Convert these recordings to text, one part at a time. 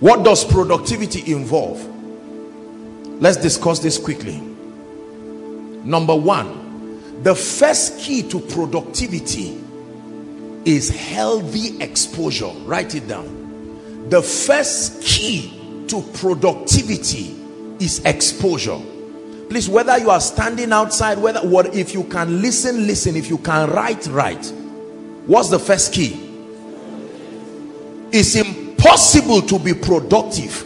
what does productivity involve? Let's discuss this quickly. Number one the first key to productivity is healthy exposure. Write it down. The first key to productivity is exposure. Please whether you are standing outside whether what if you can listen listen. If you can write write. What's the first key? It's impossible to be productive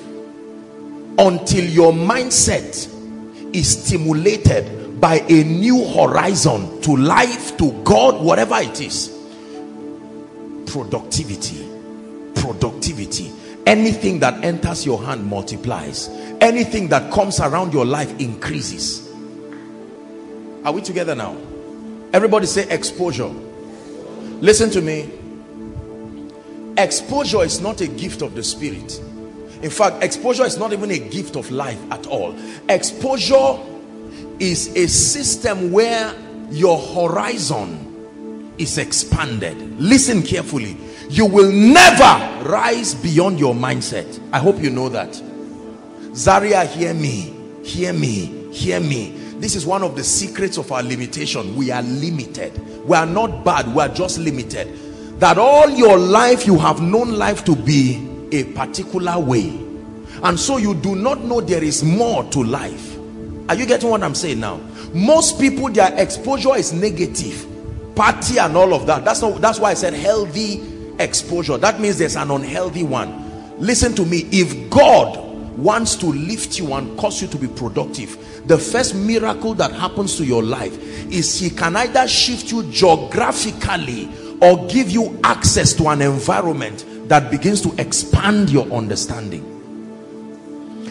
until your mindset is stimulated by a new horizon to life to god whatever it is. Productivity. Productivity. Anything that enters your hand multiplies. Anything that comes around your life increases. Are we together now? Everybody say exposure. Listen to me exposure is not a gift of the spirit. In fact exposure is not even a gift of life at all. Exposure is a system where your horizon is expanded. Listen carefully. You will never rise beyond your mindset. I hope you know that. Zaria hear me. Hear me. Hear me. This is one of the secrets of our limitation. We are limited. We are not bad. We are just limited that all your life you have known life to be a particular way. And so you do not know there is more to life. Are you getting what i'm saying now? Most people their exposure is negative. Party and all of that. That's not that's why i said healthy exposure. That means there's an unhealthy one. Listen to me. If god wants to lift you and cause you to be productive the first miracle that happens to your life is he can either shift you geographically or give you access to an environment that begins to expand your understanding.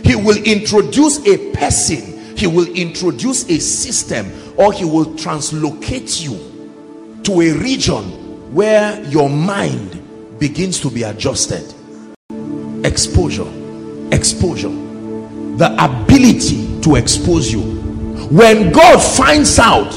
He will introduce a person he will introduce a system or he will translocate you to a region where your mind begins to be adjusted. Exposure exposure. The ability to expose you. When god finds out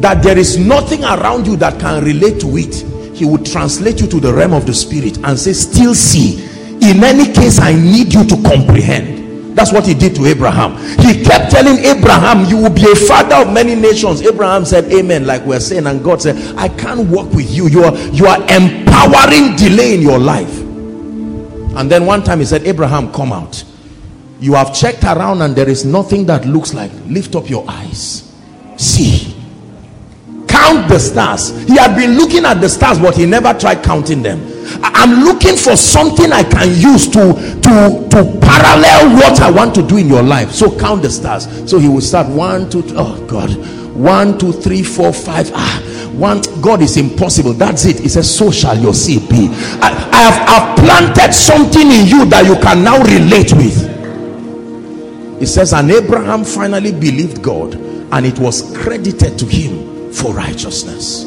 that there is nothing around you that can relate to it he would translate you to the realm of the spirit and say still see in any case i need you to comprehend. That's what he did to abraham. He kept telling abraham you will be a father of many nations. Abraham said amen like we're saying and god said i can't work with you. You are you are empowering delay in your life. And then one time he said abraham come out. You have checked around and there is nothing that looks like. Lift up your eyes. See count the stars. He had been looking at the stars but he never tried counting them. I'm looking for something i can use to to to parallel what i want to do in your life. So count the stars. So he will start one two oh god. One two three four five. Ah one god is impossible. That's it. He says so shall your seed be. I, I have I've planted something in you that you can now relate with. It says and abraham finally believed god and it was credited to him for righteousness.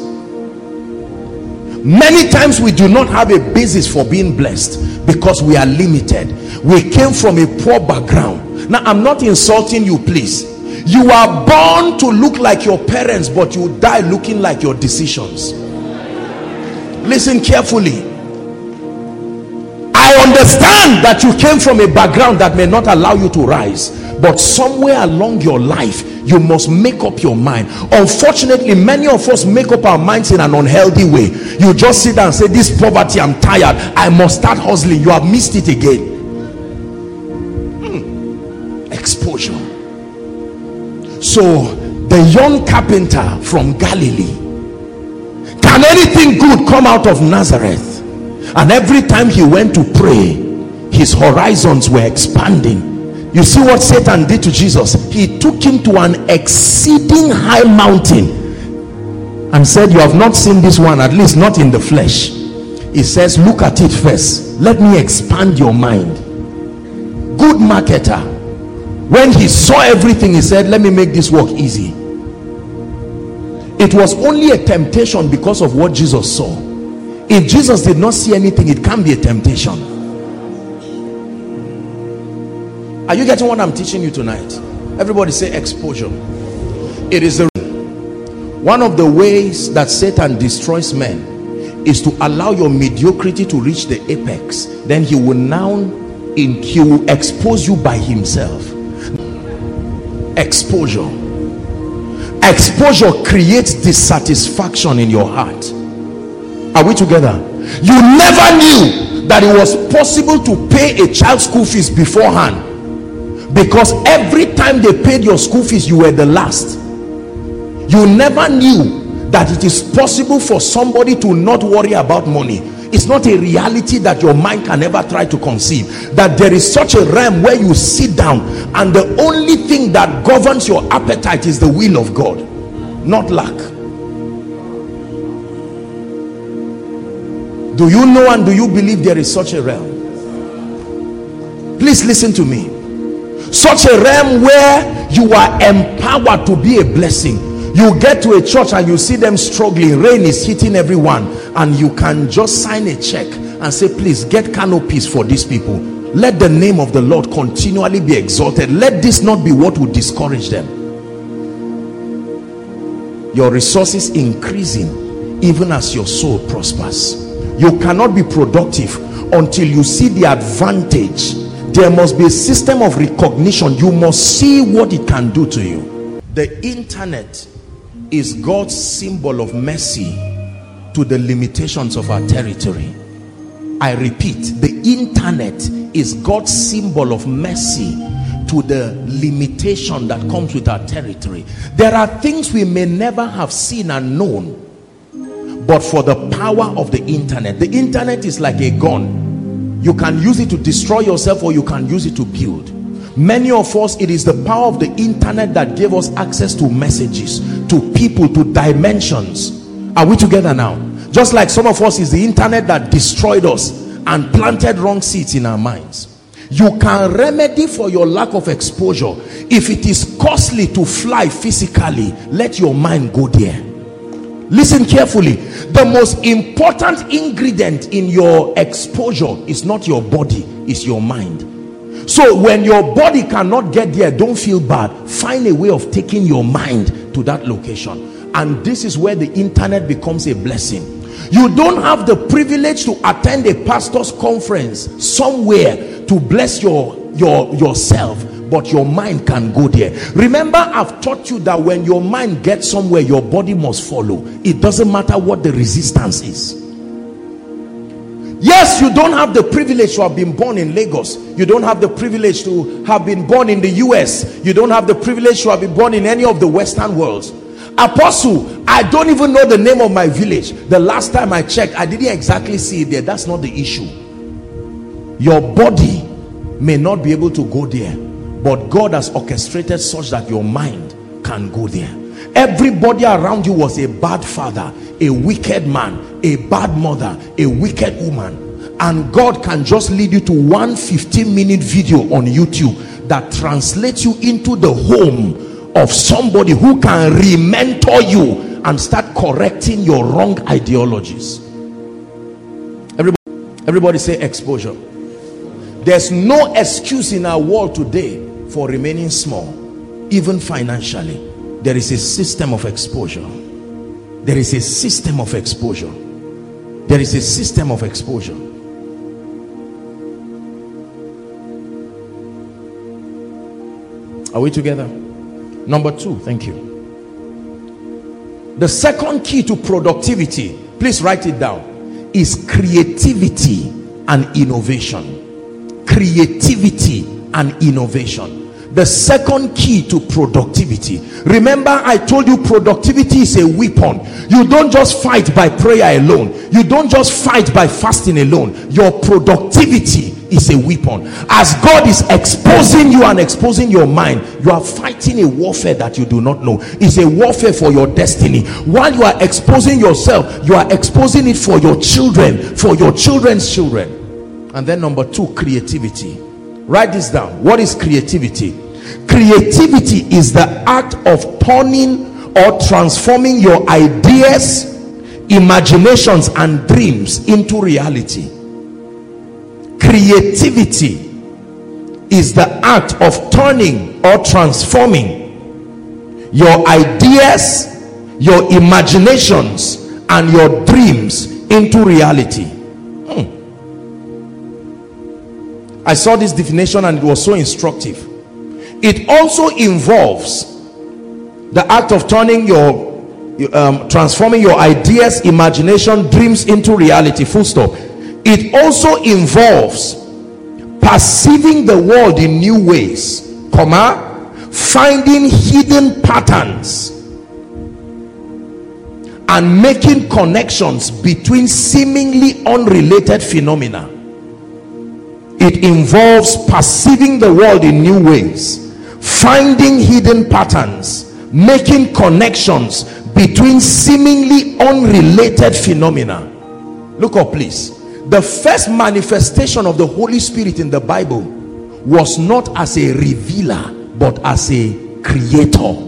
Many times we do not have a basis for being blessed because we are limited. We came from a poor background. Now i'm not insulting you please. You are born to look like your parents but you die looking like your decisions. Listen carefully i understand that you came from a background that may not allow you to rise but somewhere along your life you must make up your mind. Unfortunately many of us make up our minds in an unhealthy way. You just sit down and say this poverty i'm tired. I must start hustling. You have missed it again. Hmm. exposure. So the young carpenter from galilee can anything good come out of nazareth and every time he went to pray his horizons were expanding. You see what satan did to jesus? He took him to an exceeding high mountain and said you have not seen this one at least not in the flesh. He says look at it first. Let me expand your mind. Good marketer. When he saw everything he said let me make this work easy. It was only a temptation because of what jesus saw if jesus did not see anything it can be a temptation. Are you getting what i'm teaching you tonight? Everybody say exposure. It is the one of the ways that satan destroys men is to allow your mediocrity to reach the apex. Then he will now in he will expose you by himself. Exposure. Exposure creates dissatisfaction in your heart are we together? You never knew that it was possible to pay a child school fees beforehand. Because every time they paid your school fees you were the last. You never knew that it is possible for somebody to not worry about money. It's not a reality that your mind can ever try to conceive. That there is such a realm where you sit down and the only thing that governs your appetite is the will of God not lack do you know and do you believe there is such a realm? Please listen to me. Such a realm where you are empowered to be a blessing. You get to a church and you see them struggling. Rain is hitting everyone. And you can just sign a check and say please get canopies for these people. Let the name of the lord continually be exalted. Let this not be what would discourage them. Your resources increasing even as your soul prospers you cannot be productive until you see the advantage there must be a system of recognition you must see what it can do to you the internet is God's symbol of mercy to the limitations of our territory. I repeat, the internet is God's symbol of mercy to the limitation that comes with our territory. There are things we may never have seen and known, but for the power of the internet, the internet is like a gun. You can use it to destroy yourself or you can use it to build. Many of us it is the power of the internet that gave us access to messages to people to dimensions. Are we together now? Just like some of us is the internet that destroyed us and planted wrong seeds in our minds. You can remedy for your lack of exposure. If it is costly to fly physically let your mind go there listen carefully. The most important ingredient in your exposure is not your body is your mind. So when your body cannot get there don't feel bad. Find a way of taking your mind to that location. And this is where the internet becomes a blessing. You don't have the privilege to attend a pastor's conference somewhere to bless your your yourself but your mind can go there remember i've taught you that when your mind gets somewhere your body must follow it doesn't matter what the resistance is Yes, you don't have the privilege to have been born in Lagos. You don't have the privilege to have been born in the US. You don't have the privilege to have been born in any of the Western worlds. Apostle, I don't even know the name of my village. The last time I checked, I didn't exactly see it there. That's not the issue. Your body may not be able to go there, but God has orchestrated such that your mind can go there. Everybody around you was a bad father, a wicked man, a bad mother, a wicked woman. And God can just lead you to one 15 minute video on YouTube that translates you into the home of somebody who can re-mentor you and start correcting your wrong ideologies. Everybody, everybody say exposure. There's no excuse in our world today for remaining small, even financially. There is a system of exposure. There is a system of exposure. There is a system of exposure. Are we together? Number two thank you. The second key to productivity please write it down is creativity and innovation. Creativity and innovation. The second key to productivity. Remember i told you productivity is a weapon. You don't just fight by prayer alone. You don't just fight by fasting alone. Your productivity is a weapon. As god is exposing you and exposing your mind you are fighting a warfare that you do not know. It's a warfare for your destiny. While you are exposing yourself you are exposing it for your children for your children's children. And then number two creativity write this down. What is creativity? Creativity is the act of turning or transforming your ideas imaginations and dreams into reality. Creativity is the act of turning or transforming your ideas your imaginations and your dreams into reality hmm. I saw this definition and it was so instructive. It also involves the act of turning your um, transforming your ideas imagination dreams into reality full stop it also involves perceiving the world in new ways comma finding hidden patterns and making connections between seemingly unrelated phenomena it involves perceiving the world in new ways finding hidden patterns making connections between seemingly unrelated phenomena. Look up please. The first manifestation of the Holy Spirit in the Bible was not as a revealer but as a creator.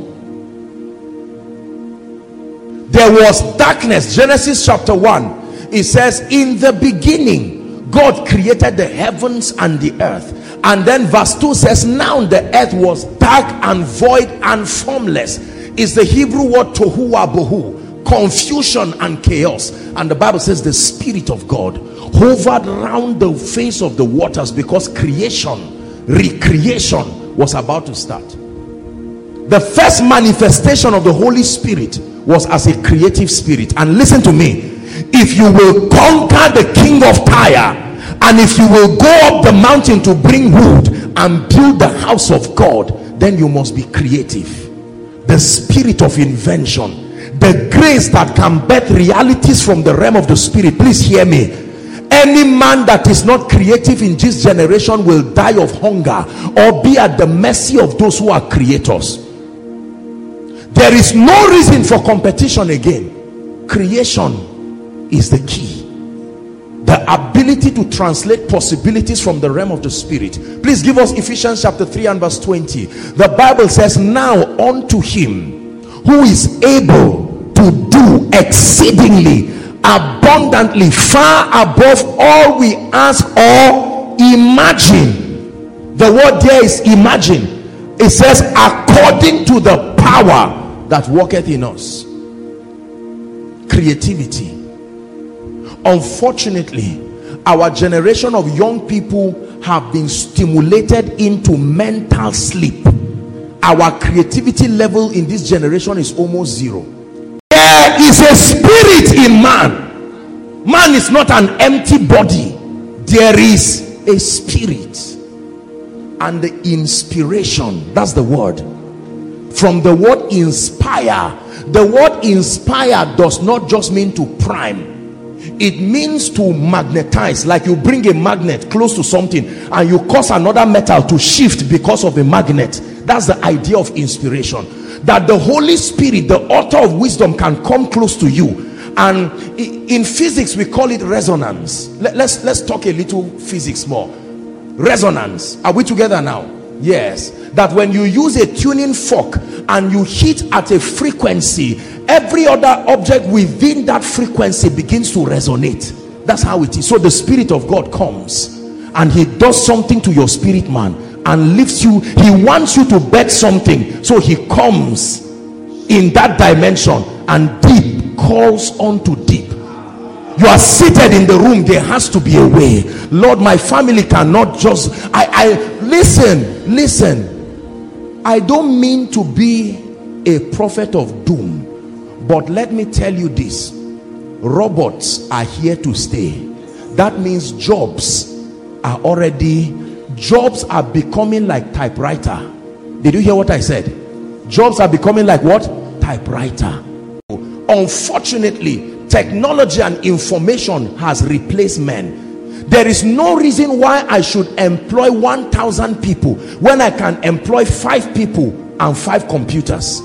There was darkness. Genesis chapter 1 it says in the beginning God created the heavens and the earth. And then verse 2 says now the earth was dark and void and formless. Is the Hebrew word tohu bohu confusion and chaos. And the Bible says the Spirit of God hovered round the face of the waters because creation recreation was about to start. The first manifestation of the Holy Spirit was as a creative spirit. And listen to me if you will conquer the king of Tyre and if you will go up the mountain to bring wood and build the house of God then you must be creative. The spirit of invention the grace that can birth realities from the realm of the spirit. Please hear me. Any man that is not creative in this generation will die of hunger or be at the mercy of those who are creators. There is no reason for competition again. Creation is the key. The ability to translate possibilities from the realm of the spirit. Please give us ephesians chapter 3 and verse 20 the bible says now unto him who is able to do exceedingly abundantly far above all we ask or imagine. The word there is imagine. It says according to the power that worketh in us. Creativity unfortunately our generation of young people have been stimulated into mental sleep. Our creativity level in this generation is almost zero. There is a spirit in man. Man is not an empty body. There is a spirit. And the inspiration that's the word. From the word inspire. The word inspire does not just mean to prime it means to magnetize like you bring a magnet close to something and you cause another metal to shift because of a magnet. That's the idea of inspiration. That the holy spirit the author of wisdom can come close to you. And in physics we call it resonance. Let, let's let's talk a little physics more. Resonance. Are we together now yes that when you use a tuning fork and you hit at a frequency every other object within that frequency begins to resonate. That's how it is. So the spirit of god comes and he does something to your spirit man and lifts you. He wants you to bet something. So he comes in that dimension and deep calls unto deep. You are seated in the room. There has to be a way. Lord my family cannot just i i listen listen. I don't mean to be a prophet of doom but let me tell you this. Robots are here to stay. That means jobs are already jobs are becoming like typewriter. Did you hear what i said? Jobs are becoming like what? Typewriter. Unfortunately technology and information has replaced men there is no reason why i should employ 1000 people when i can employ five people and five computers.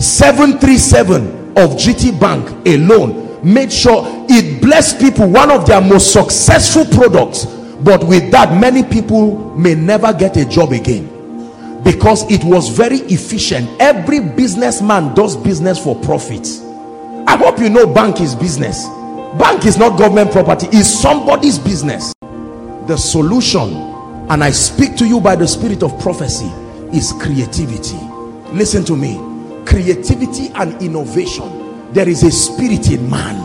737 of GT Bank alone made sure it blessed people one of their most successful products but with that many people may never get a job again. Because it was very efficient. Every businessman does business for profit. I hope you know bank is business bank is not government property is somebody's business. The solution and i speak to you by the spirit of prophecy is creativity. Listen to me. Creativity and innovation. There is a spirit in man.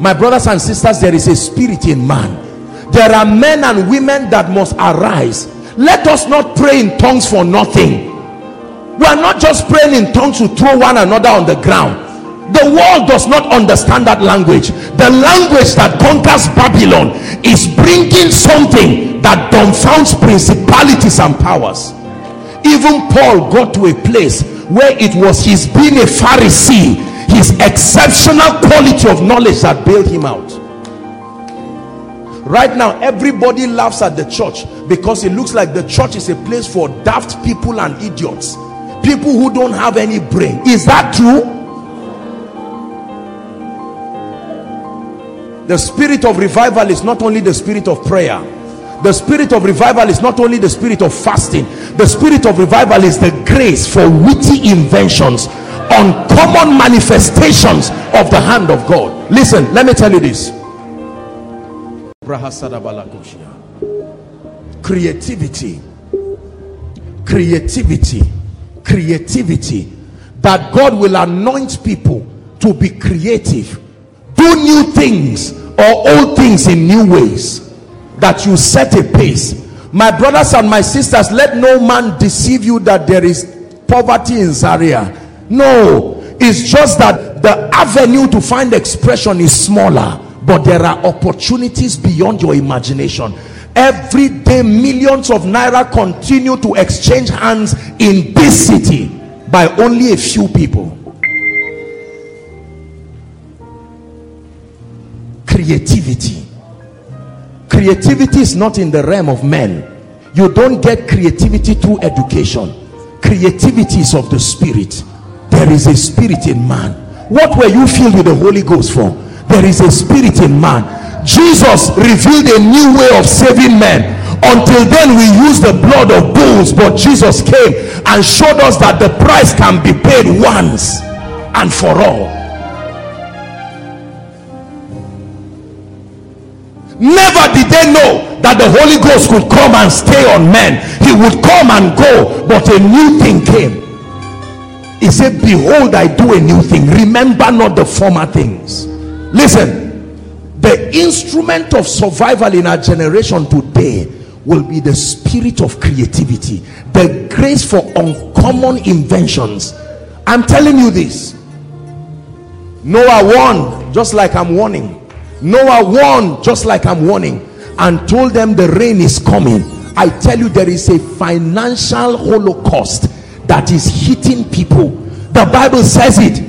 My brothers and sisters there is a spirit in man. There are men and women that must arise. Let us not pray in tongues for nothing. We are not just praying in tongues to throw one another on the ground the world does not understand that language. The language that conquers babylon is bringing something that dumbfounds principalities and powers. Even paul got to a place where it was his being a pharisee his exceptional quality of knowledge that bailed him out. Right now everybody laughs at the church because it looks like the church is a place for daft people and idiots. People who don't have any brain. Is that true the spirit of revival is not only the spirit of prayer. The spirit of revival is not only the spirit of fasting. The spirit of revival is the grace for witty inventions uncommon manifestations of the hand of God. Listen let me tell you this. Creativity. Creativity. Creativity. That God will anoint people to be creative do new things or old things in new ways that you set a pace. My brothers and my sisters let no man deceive you that there is poverty in Zaria. No it's just that the avenue to find expression is smaller but there are opportunities beyond your imagination. Every day millions of naira continue to exchange hands in this city by only a few people creativity. Creativity is not in the realm of men. You don't get creativity through education. Creativity is of the spirit. There is a spirit in man. What were you filled with the holy ghost for? There is a spirit in man. Jesus revealed a new way of saving men. Until then we use the blood of bulls but jesus came and showed us that the price can be paid once and for all never did they know that the holy ghost could come and stay on men. He would come and go but a new thing came. He said behold i do a new thing. Remember not the former things. Listen the instrument of survival in our generation today will be the spirit of creativity the grace for uncommon inventions. I'm telling you this. Noah warned just like i'm warning noah warned just like i'm warning and told them the rain is coming. I tell you there is a financial holocaust that is hitting people. The bible says it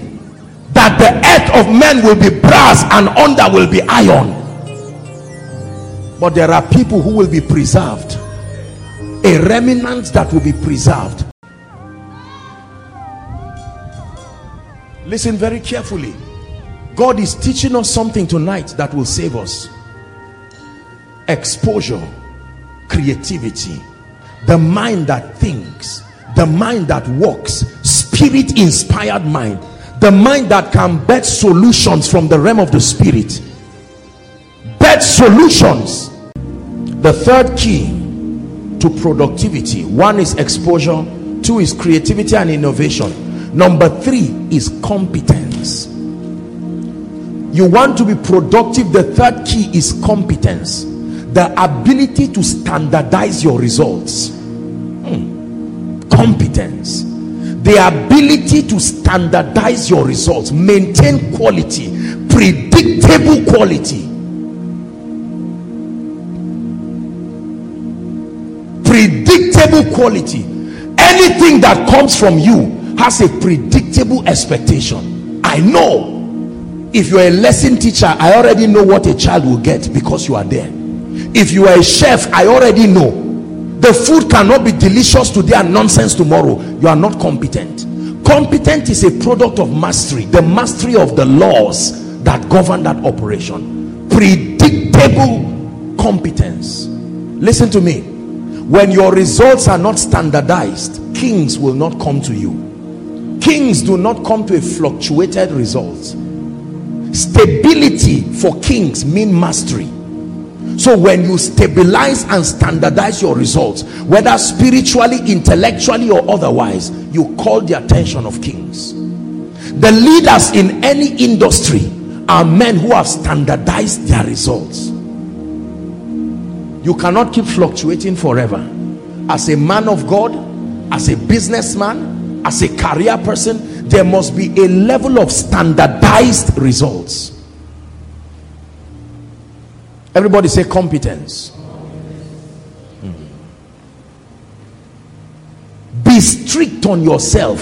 that the earth of men will be brass and under will be iron. But there are people who will be preserved. A remnant that will be preserved. Listen very carefully God is teaching us something tonight that will save us. Exposure creativity the mind that thinks the mind that works spirit inspired mind the mind that can bet solutions from the realm of the spirit. Bet solutions. The third key to productivity one is exposure two is creativity and innovation. Number three is competence you want to be productive the third key is competence. The ability to standardize your results. Hmm. competence. The ability to standardize your results. Maintain quality. Predictable quality. Predictable quality. Anything that comes from you has a predictable expectation. I know if you're a lesson teacher i already know what a child will get because you are there. If you are a chef i already know. The food cannot be delicious today and nonsense tomorrow. You are not competent. Competent is a product of mastery the mastery of the laws that govern that operation. Predictable competence. Listen to me. When your results are not standardized kings will not come to you. Kings do not come to a fluctuated result stability for kings mean mastery. So when you stabilize and standardize your results whether spiritually intellectually or otherwise you call the attention of kings. The leaders in any industry are men who have standardized their results. You cannot keep fluctuating forever. As a man of God as a businessman as a career person there must be a level of standardized results. Everybody say competence. Hmm. be strict on yourself.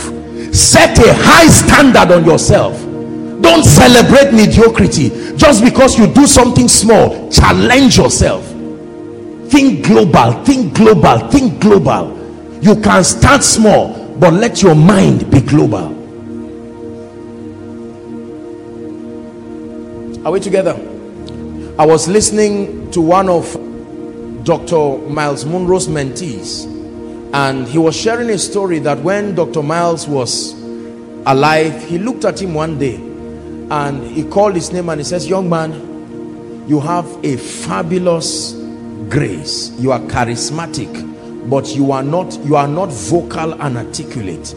Set a high standard on yourself. Don't celebrate mediocrity. Just because you do something small challenge yourself. Think global think global think global. You can start small but let your mind be global are we together? I was listening to one of dr Myles munroe's mentees and he was sharing a story that when dr Myles was alive he looked at him one day and he called his name and he says young man you have a fabulous grace. You are charismatic but you are not you are not vocal and articulate.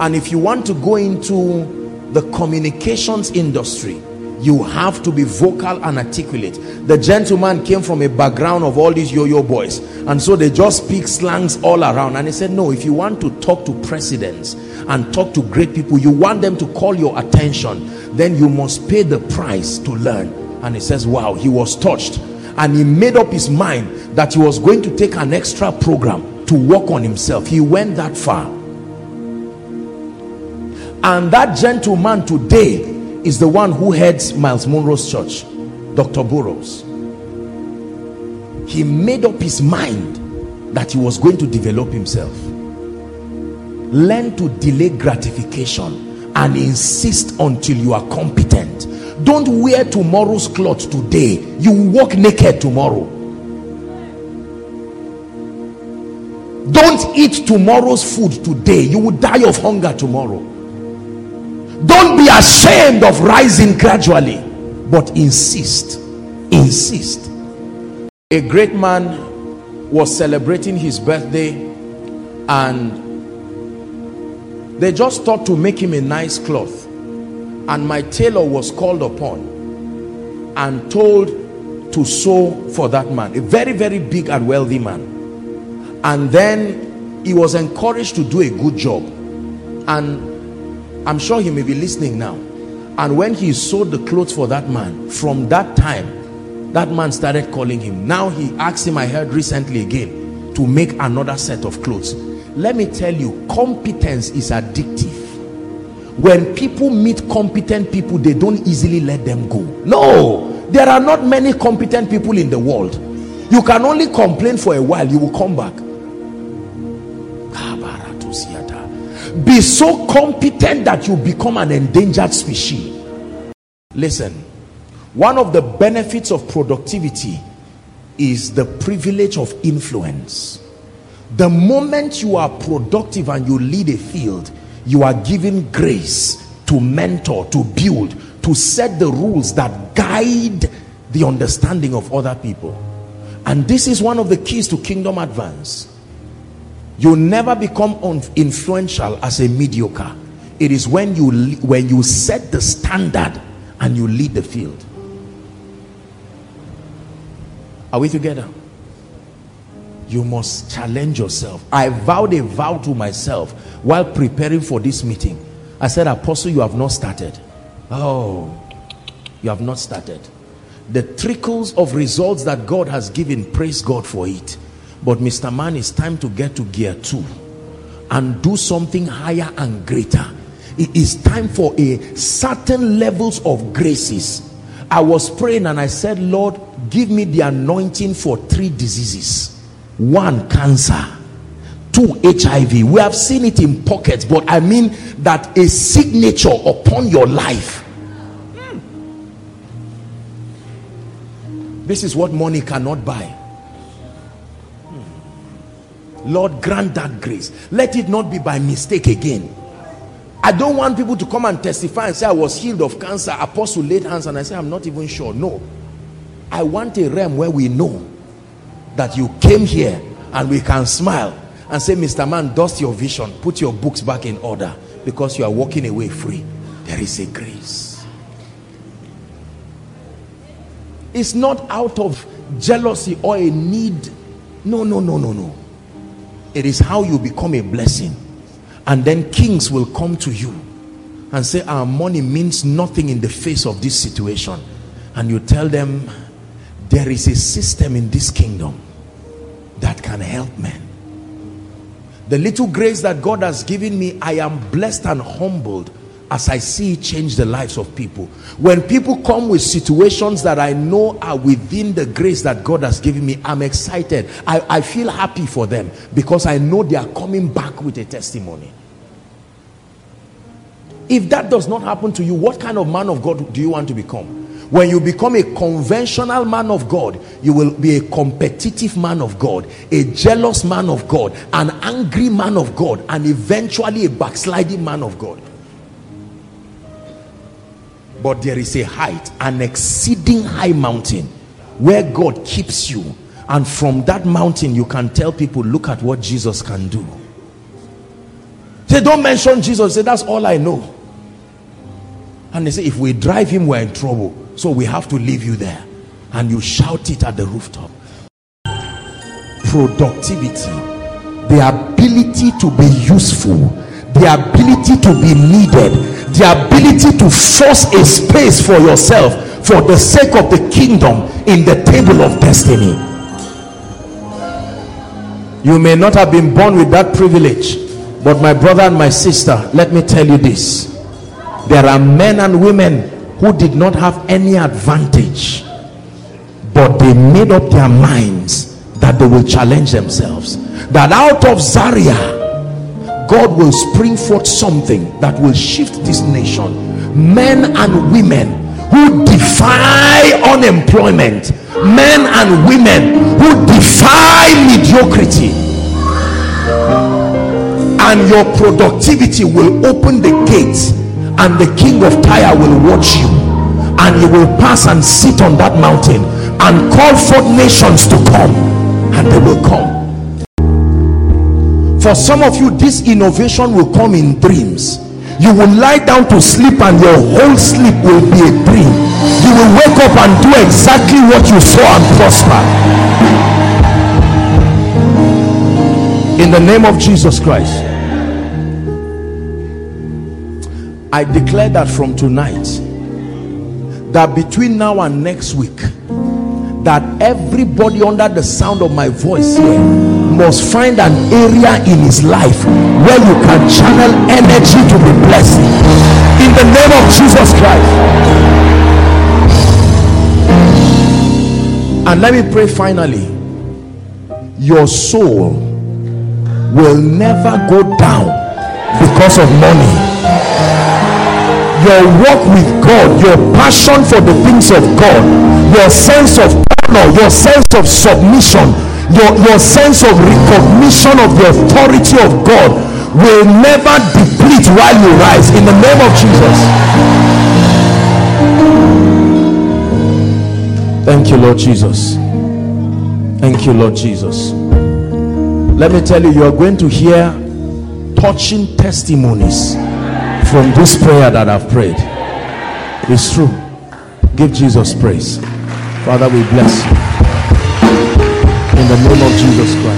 And if you want to go into the communications industry you have to be vocal and articulate. The gentleman came from a background of all these yo-yo boys and so they just speak slangs all around. And he said no if you want to talk to presidents and talk to great people you want them to call your attention then you must pay the price to learn. And he says wow he was touched. And he made up his mind that he was going to take an extra program to work on himself. He went that far. And that gentleman today is the one who heads Myles Munroe's church Dr. Burrows he made up his mind that he was going to develop himself learn to delay gratification and insist until you are competent. Don't wear tomorrow's clothes today. You walk naked tomorrow. Don't eat tomorrow's food today. You will die of hunger tomorrow. Don't ashamed of rising gradually but insist insist. A great man was celebrating his birthday and they just thought to make him a nice cloth. And my tailor was called upon and told to sew for that man a very very big and wealthy man. And then he was encouraged to do a good job. And i'm sure he may be listening now. And when he sewed the clothes for that man from that time that man started calling him. Now he asked him i heard recently again to make another set of clothes. Let me tell you competence is addictive. When people meet competent people they don't easily let them go. No! There are not many competent people in the world. You can only complain for a while you will come back be so competent that you become an endangered species. Listen one of the benefits of productivity is the privilege of influence. The moment you are productive and you lead a field you are given grace to mentor to build to set the rules that guide the understanding of other people. And this is one of the keys to kingdom advance you never become influential as a mediocre. It is when you when you set the standard and you lead the field. Are we together? You must challenge yourself. I vowed a vow to myself while preparing for this meeting. I said apostle you have not started. Oh you have not started. The trickles of results that god has given praise god for it but mr man it's time to get to gear two and do something higher and greater. It is time for a certain levels of graces. I was praying and i said lord give me the anointing for three diseases. One cancer. Two hiv we have seen it in pockets but i mean that a signature upon your life. Hmm. This is what money cannot buy lord grant that grace. Let it not be by mistake again. I don't want people to come and testify and say i was healed of cancer. Apostle laid hands and i say i'm not even sure. No. I want a realm where we know that you came here and we can smile and say mr man dust your vision. Put your books back in order because you are walking away free. There is a grace. It's not out of jealousy or a need. No, no, no, no, no. It is how you become a blessing. And then kings will come to you and say, Our money means nothing in the face of this situation. And you tell them, There is a system in this kingdom that can help men. The little grace that God has given me, I am blessed and humbled as I see it change the lives of people. When people come with situations that I know are within the grace that God has given me, I'm excited. I, I feel happy for them because I know they are coming back with a testimony. If that does not happen to you, what kind of man of God do you want to become? When you become a conventional man of God, you will be a competitive man of God, a jealous man of God, an angry man of God, and eventually a backsliding man of God. But there is a height, an exceeding high mountain where God keeps you. And from that mountain, you can tell people, look at what Jesus can do. Say, don't mention Jesus. They say, that's all I know. And they say, if we drive him, we're in trouble. So we have to leave you there. And you shout it at the rooftop. Productivity, the ability to be useful, the ability to be needed, the ability to force a space for yourself for the sake of the kingdom in the table of destiny. You may not have been born with that privilege, but my brother and my sister, let me tell you this. There are men and women who did not have any advantage but they made up their minds that they will challenge themselves. That out of Zaria God will spring forth something that will shift this nation. Men and women who defy unemployment. Men and women who defy mediocrity. And your productivity will open the gates and the king of Tyre will watch you. And you will pass and sit on that mountain and call for nations to come and they will come for some of you this innovation will come in dreams. You will lie down to sleep and your whole sleep will be a dream. You will wake up and do exactly what you saw and prosper. In the name of Jesus Christ I declare that from tonight that between now and next week that everybody under the sound of my voice here must find an area in his life where you can channel energy to be blessed. In the name of Jesus Christ. And let me pray finally. Your soul will never go down because of money. Your walk with God, your passion for the things of God, your sense of honor, your sense of submission, your, your sense of recognition of the authority of God will never deplete while you rise in the name of Jesus. Thank you, Lord Jesus. Thank you, Lord Jesus. Let me tell you, you are going to hear touching testimonies from this prayer that I've prayed. It's true. Give Jesus praise. Father, we bless you. In the name of Jesus Christ.